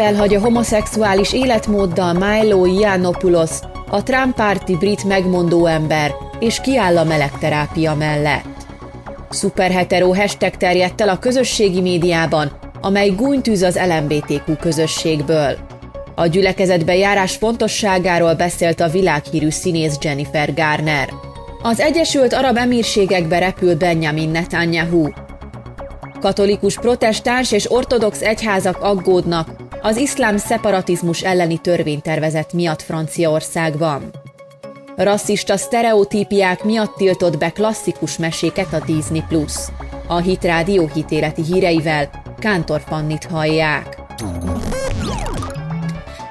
Felhagy a homoszexuális életmóddal Milo Yiannopoulos, a Trump párti brit megmondó ember, és kiáll a melegterápia mellett. Superhetero hashtag terjedt el a közösségi médiában, amely gúnytűz az LMBTQ közösségből. A gyülekezetbe járás fontosságáról beszélt a világhírű színész Jennifer Garner. Az Egyesült Arab Emírségekbe repül Benjamin Netanyahu. Katolikus, protestáns és ortodox egyházak aggódnak az iszlám szeparatizmus elleni törvénytervezet miatt Franciaországban. Rasszista sztereotípiák miatt tiltott be klasszikus meséket a Disney+. A Hit Rádió hitéleti híreivel Kántor Fannit hallják.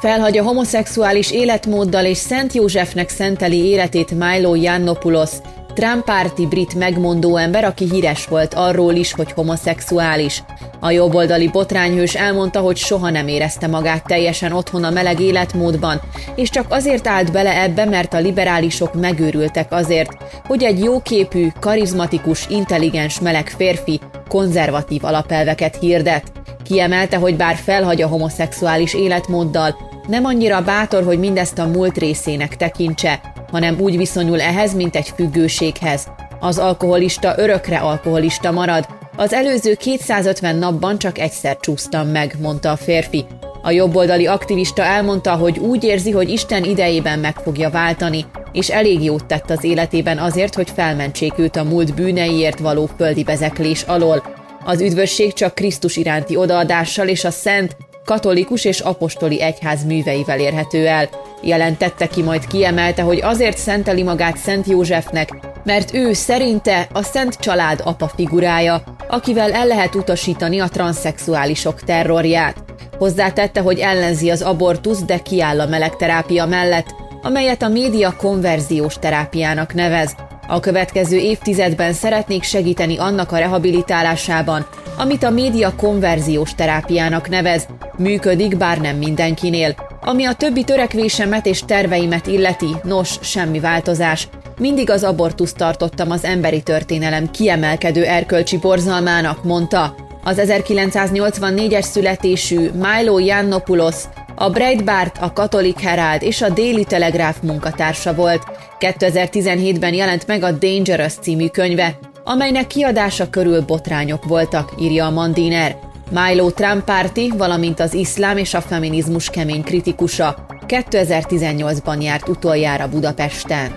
Felhagy a homoszexuális életmóddal és Szent Józsefnek szenteli életét Milo Yiannopoulos, Trump párti brit megmondó ember, aki híres volt arról is, hogy homoszexuális. A jobboldali botrányhős elmondta, hogy soha nem érezte magát teljesen otthon a meleg életmódban, és csak azért állt bele ebbe, mert a liberálisok megőrültek azért, hogy egy jóképű, karizmatikus, intelligens meleg férfi konzervatív alapelveket hirdet. Kiemelte, hogy bár felhagy a homoszexuális életmóddal, nem annyira bátor, hogy mindezt a múlt részének tekintse, hanem úgy viszonyul ehhez, mint egy függőséghez. Az alkoholista örökre alkoholista marad, az előző 250 napban csak egyszer csúsztam meg, mondta a férfi. A jobboldali aktivista elmondta, hogy úgy érzi, hogy Isten idejében meg fogja váltani, és elég jót tett az életében azért, hogy felmentsék őt a múlt bűneiért való földi bezeklés alól. Az üdvösség csak Krisztus iránti odaadással és a szent, katolikus és apostoli egyház műveivel érhető el. Jelentette ki, majd kiemelte, hogy azért szenteli magát Szent Józsefnek, mert ő szerinte a Szent Család apa figurája, akivel el lehet utasítani a transzexuálisok terrorját. Hozzátette, hogy ellenzi az abortusz, de kiáll a melegterápia mellett, amelyet a média konverziós terápiának nevez. A következő évtizedben szeretnék segíteni annak a rehabilitálásában, amit a média konverziós terápiának nevez, működik, bár nem mindenkinél. Ami a többi törekvésemet és terveimet illeti, nos, semmi változás. Mindig az abortuszt tartottam az emberi történelem kiemelkedő erkölcsi borzalmának, mondta. Az 1984-es születésű Milo Yiannopoulos a Breitbart, a Catholic Herald és a Daily Telegraph munkatársa volt. 2017-ben jelent meg a Dangerous című könyve, amelynek kiadása körül botrányok voltak, írja a Mandiner. Milo Trump párti, valamint az iszlám és a feminizmus kemény kritikusa. 2018-ban járt utoljára Budapesten.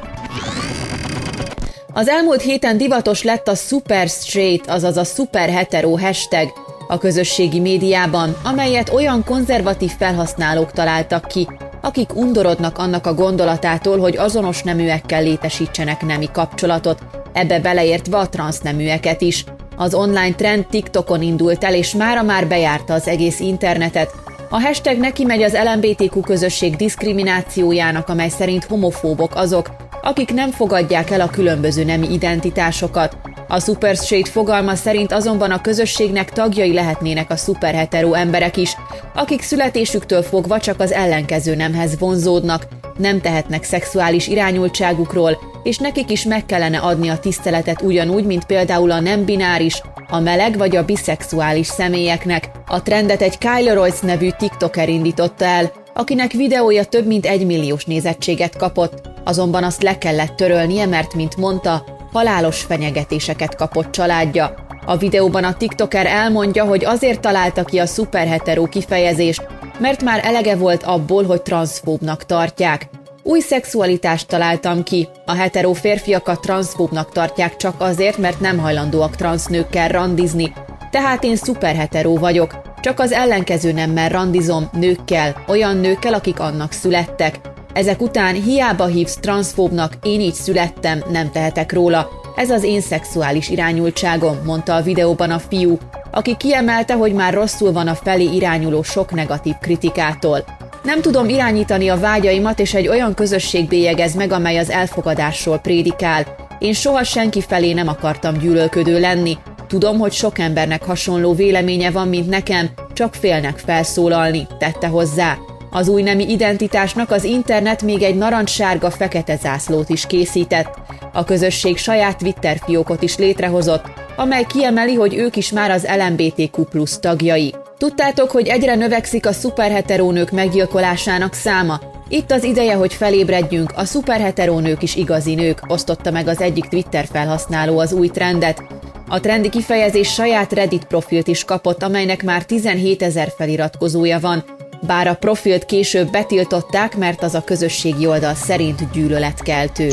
Az elmúlt héten divatos lett a super straight, azaz a super hetero hashtag a közösségi médiában, amelyet olyan konzervatív felhasználók találtak ki, akik undorodnak annak a gondolatától, hogy azonos neműekkel létesítsenek nemi kapcsolatot, ebbe beleértve a transzneműeket is. Az online trend TikTokon indult el, és mára már bejárta az egész internetet. A hashtag neki megy az LMBTQ közösség diszkriminációjának, amely szerint homofóbok azok, akik nem fogadják el a különböző nemi identitásokat. A Super Straight fogalma szerint azonban a közösségnek tagjai lehetnének a szuperhetero emberek is, akik születésüktől fogva csak az ellenkező nemhez vonzódnak, nem tehetnek szexuális irányultságukról, és nekik is meg kellene adni a tiszteletet ugyanúgy, mint például a nem bináris, a meleg vagy a biszexuális személyeknek. A trendet egy Kyle Royce nevű TikToker indította el, akinek videója több mint egy milliós nézettséget kapott, azonban azt le kellett törölnie, mert, mint mondta, halálos fenyegetéseket kapott családja. A videóban a TikToker elmondja, hogy azért találta ki a szuperhetero kifejezést, mert már elege volt abból, hogy transzfóbnak tartják. Új szexualitást találtam ki. A hetero férfiakat transzfóbnak tartják csak azért, mert nem hajlandóak transznőkkel randizni. Tehát én szuperhetero vagyok. Csak az ellenkező nemmel randizom nőkkel, olyan nőkkel, akik annak születtek. Ezek után hiába hívsz transzfóbnak, én így születtem, nem tehetek róla. Ez az én szexuális irányultságom, mondta a videóban a fiú, aki kiemelte, hogy már rosszul van a felé irányuló sok negatív kritikától. Nem tudom irányítani a vágyaimat, és egy olyan közösség bélyegez meg, amely az elfogadásról prédikál. Én soha senki felé nem akartam gyűlölködő lenni. Tudom, hogy sok embernek hasonló véleménye van, mint nekem, csak félnek felszólalni, tette hozzá. Az új nemi identitásnak az internet még egy narancssárga fekete zászlót is készített. A közösség saját Twitter fiókot is létrehozott, amely kiemeli, hogy ők is már az LMBTQ plusz tagjai. Tudtátok, hogy egyre növekszik a szuperheterónők meggyilkolásának száma? Itt az ideje, hogy felébredjünk, a szuperheterónők is igazi nők, osztotta meg az egyik Twitter felhasználó az új trendet. A trendi kifejezés saját Reddit profilt is kapott, amelynek már 17 ezer feliratkozója van, bár a profilt később betiltották, mert az a közösségi oldal szerint gyűlöletkeltő.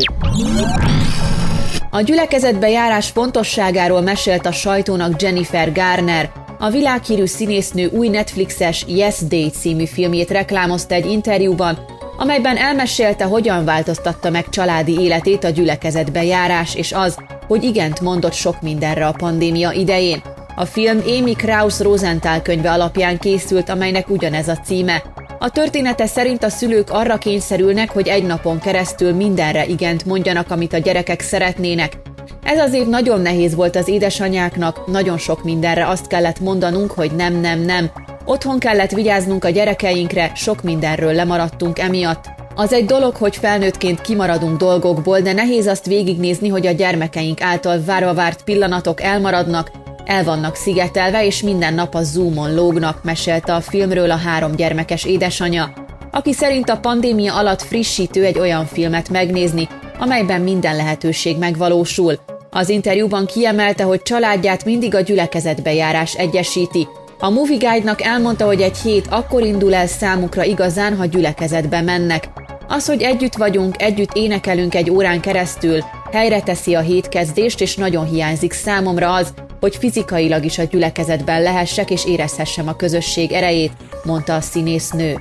A gyülekezetbe járás fontosságáról mesélt a sajtónak Jennifer Garner, a világhírű színésznő új Netflixes Yes Day című filmjét reklámozta egy interjúban, amelyben elmesélte, hogyan változtatta meg családi életét a gyülekezetbe járás, és az, hogy igent mondott sok mindenre a pandémia idején. A film Amy Kraus Rosenthal könyve alapján készült, amelynek ugyanez a címe. A története szerint a szülők arra kényszerülnek, hogy egy napon keresztül mindenre igent mondjanak, amit a gyerekek szeretnének. Ez az év nagyon nehéz volt az édesanyáknak, nagyon sok mindenre azt kellett mondanunk, hogy nem, nem, nem. Otthon kellett vigyáznunk a gyerekeinkre, sok mindenről lemaradtunk emiatt. Az egy dolog, hogy felnőttként kimaradunk dolgokból, de nehéz azt végignézni, hogy a gyermekeink által várva várt pillanatok elmaradnak, el vannak szigetelve, és minden nap a Zoomon lógnak, mesélte a filmről a három gyermekes édesanyja, aki szerint a pandémia alatt frissítő egy olyan filmet megnézni, amelyben minden lehetőség megvalósul. Az interjúban kiemelte, hogy családját mindig a gyülekezetbejárás egyesíti. A Movie Guide-nak elmondta, hogy egy hét akkor indul el számukra igazán, ha gyülekezetbe mennek. Az, hogy együtt vagyunk, együtt énekelünk egy órán keresztül, helyre teszi a hétkezdést, és nagyon hiányzik számomra az, hogy fizikailag is a gyülekezetben lehessek és érezhessem a közösség erejét, mondta a színésznő.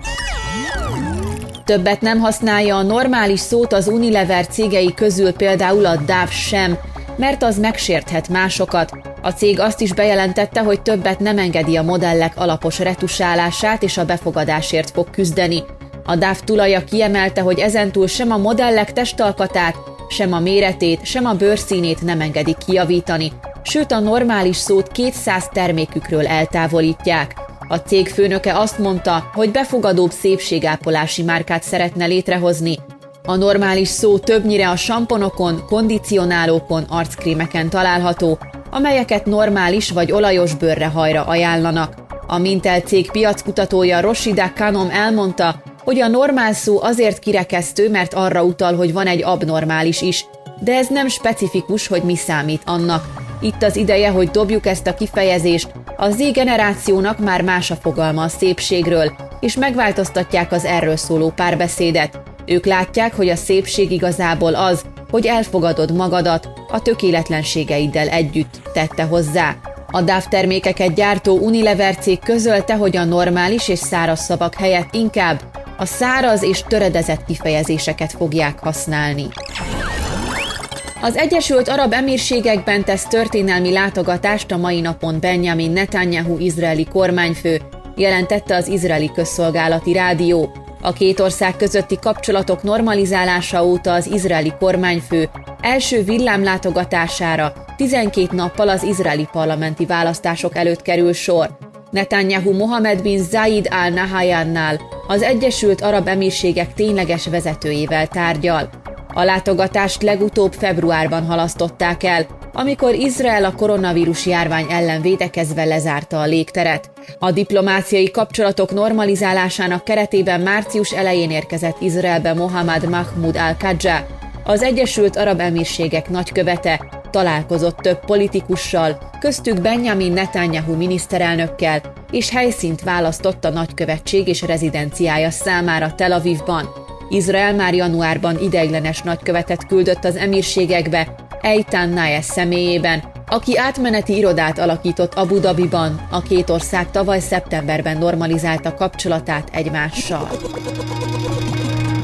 Többet nem használja a normális szót az Unilever cégei közül például a DAV sem, mert az megsérthet másokat. A cég azt is bejelentette, hogy többet nem engedi a modellek alapos retusálását és a befogadásért fog küzdeni. A DAV tulaja kiemelte, hogy ezentúl sem a modellek testalkatát, sem a méretét, sem a bőrszínét nem engedik kijavítani, sőt a normális szót 200 termékükről eltávolítják. A cég főnöke azt mondta, hogy befogadóbb szépségápolási márkát szeretne létrehozni. A normális szó többnyire a samponokon, kondicionálókon, arckrémeken található, amelyeket normális vagy olajos bőrre hajra ajánlanak. A Mintel cég piackutatója Roshida Kanom elmondta, hogy a normál szó azért kirekesztő, mert arra utal, hogy van egy abnormális is, de ez nem specifikus, hogy mi számít annak. Itt az ideje, hogy dobjuk ezt a kifejezést, a Z generációnak már más a fogalma a szépségről, és megváltoztatják az erről szóló párbeszédet. Ők látják, hogy a szépség igazából az, hogy elfogadod magadat a tökéletlenségeiddel együtt, tette hozzá. A DAV termékeket gyártó Unilever cég közölte, hogy a normális és száraz szavak helyett inkább a száraz és töredezett kifejezéseket fogják használni. Az Egyesült Arab Emírségekben tesz történelmi látogatást a mai napon Benjamin Netanyahu izraeli kormányfő, jelentette az izraeli közszolgálati rádió. A két ország közötti kapcsolatok normalizálása óta az izraeli kormányfő első villámlátogatására 12 nappal az izraeli parlamenti választások előtt kerül sor. Netanyahu Mohamed bin Zayed al-Nahayannál, az Egyesült Arab Emírségek tényleges vezetőjével tárgyal. A látogatást legutóbb februárban halasztották el, amikor Izrael a koronavírus járvány ellen védekezve lezárta a légteret. A diplomáciai kapcsolatok normalizálásának keretében március elején érkezett Izraelbe Mohammad Mahmoud al-Kadja, az Egyesült Arab Emírségek nagykövete, találkozott több politikussal, köztük Benjamin Netanyahu miniszterelnökkel, és helyszínt választott a nagykövetség és rezidenciája számára Tel Avivban. Izrael már januárban ideiglenes nagykövetet küldött az emírségekbe, Eitan Naes személyében, aki átmeneti irodát alakított Abu Dhabiban, a két ország tavaly szeptemberben normalizálta kapcsolatát egymással.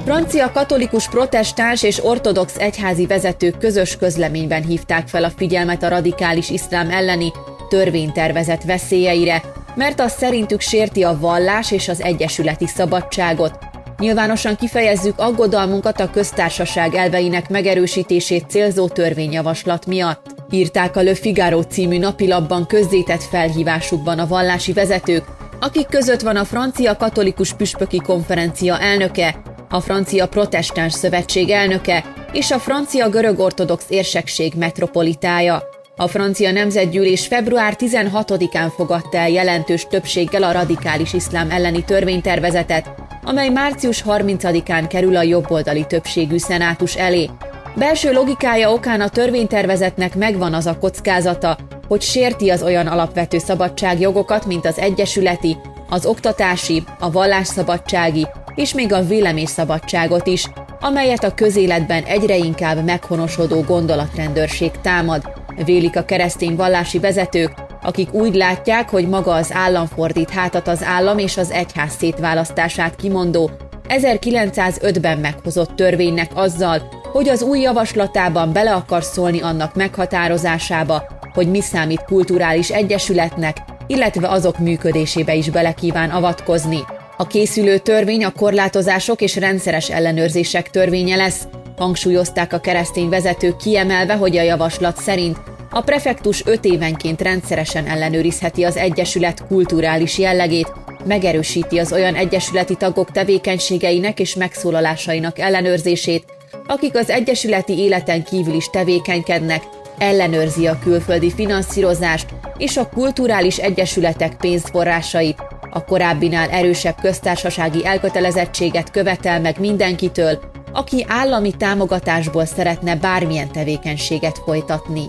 Francia katolikus, protestáns és ortodox egyházi vezetők közös közleményben hívták fel a figyelmet a radikális iszlám elleni törvénytervezet veszélyeire, mert az szerintük sérti a vallás és az egyesületi szabadságot, Nyilvánosan kifejezzük aggodalmunkat a köztársaság elveinek megerősítését célzó törvényjavaslat miatt. Írták a Le Figaro című napilapban közzétett felhívásukban a vallási vezetők, akik között van a Francia Katolikus Püspöki Konferencia elnöke, a Francia Protestáns Szövetség elnöke és a Francia Görög Ortodox Érsekség metropolitája. A francia nemzetgyűlés február 16-án fogadta el jelentős többséggel a radikális iszlám elleni törvénytervezetet, amely március 30-án kerül a jobboldali többségű szenátus elé. Belső logikája okán a törvénytervezetnek megvan az a kockázata, hogy sérti az olyan alapvető szabadságjogokat, mint az egyesületi, az oktatási, a vallásszabadsági és még a vélemésszabadságot is, amelyet a közéletben egyre inkább meghonosodó gondolatrendőrség támad, vélik a keresztény vallási vezetők, akik úgy látják, hogy maga az állam fordít hátat az állam és az egyház szétválasztását kimondó 1905-ben meghozott törvénynek azzal, hogy az új javaslatában bele akar szólni annak meghatározásába, hogy mi számít kulturális egyesületnek, illetve azok működésébe is bele kíván avatkozni. A készülő törvény a korlátozások és rendszeres ellenőrzések törvénye lesz, hangsúlyozták a keresztény vezetők kiemelve, hogy a javaslat szerint a prefektus öt évenként rendszeresen ellenőrizheti az egyesület kulturális jellegét, megerősíti az olyan egyesületi tagok tevékenységeinek és megszólalásainak ellenőrzését, akik az egyesületi életen kívül is tevékenykednek, ellenőrzi a külföldi finanszírozást és a kulturális egyesületek pénzforrásait, a korábbinál erősebb köztársasági elkötelezettséget követel meg mindenkitől, aki állami támogatásból szeretne bármilyen tevékenységet folytatni.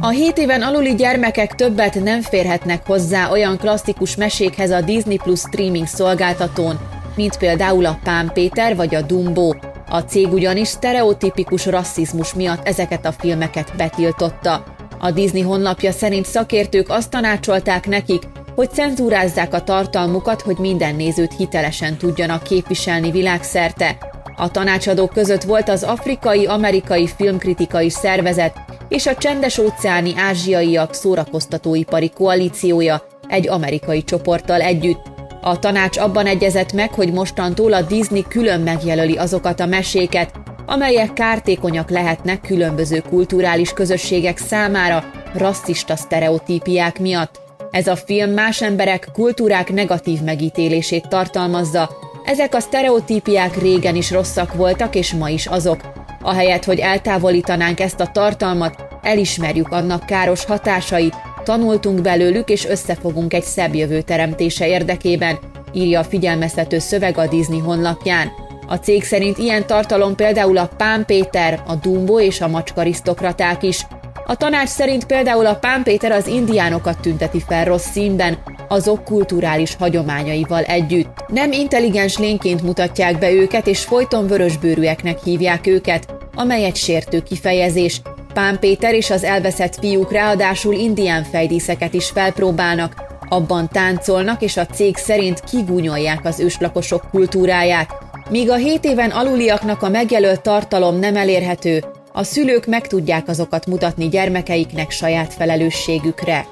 A 7 éven aluli gyermekek többet nem férhetnek hozzá olyan klasszikus mesékhez a Disney Plus streaming szolgáltatón, mint például a Pán Péter vagy a Dumbo. A cég ugyanis sztereotipikus rasszizmus miatt ezeket a filmeket betiltotta. A Disney honlapja szerint szakértők azt tanácsolták nekik, hogy cenzúrázzák a tartalmukat, hogy minden nézőt hitelesen tudjanak képviselni világszerte. A tanácsadók között volt az Afrikai-Amerikai Filmkritikai Szervezet és a Csendes-óceáni Ázsiaiak Szórakoztatóipari Koalíciója egy amerikai csoporttal együtt. A tanács abban egyezett meg, hogy mostantól a Disney külön megjelöli azokat a meséket, amelyek kártékonyak lehetnek különböző kulturális közösségek számára rasszista sztereotípiák miatt. Ez a film más emberek, kultúrák negatív megítélését tartalmazza. Ezek a sztereotípiák régen is rosszak voltak, és ma is azok. Ahelyett, hogy eltávolítanánk ezt a tartalmat, elismerjük annak káros hatásait, tanultunk belőlük, és összefogunk egy szebb jövő teremtése érdekében, írja a figyelmeztető szöveg a Disney honlapján. A cég szerint ilyen tartalom például a Pán Péter, a Dumbo és a macskarisztokraták is, a tanács szerint például a Pán Péter az indiánokat tünteti fel rossz színben, azok kulturális hagyományaival együtt. Nem intelligens lényként mutatják be őket, és folyton vörösbőrűeknek hívják őket, amely egy sértő kifejezés. Pán Péter és az elveszett fiúk ráadásul indián fejdíszeket is felpróbálnak, abban táncolnak, és a cég szerint kigúnyolják az őslakosok kultúráját. Míg a 7 éven aluliaknak a megjelölt tartalom nem elérhető, a szülők meg tudják azokat mutatni gyermekeiknek saját felelősségükre.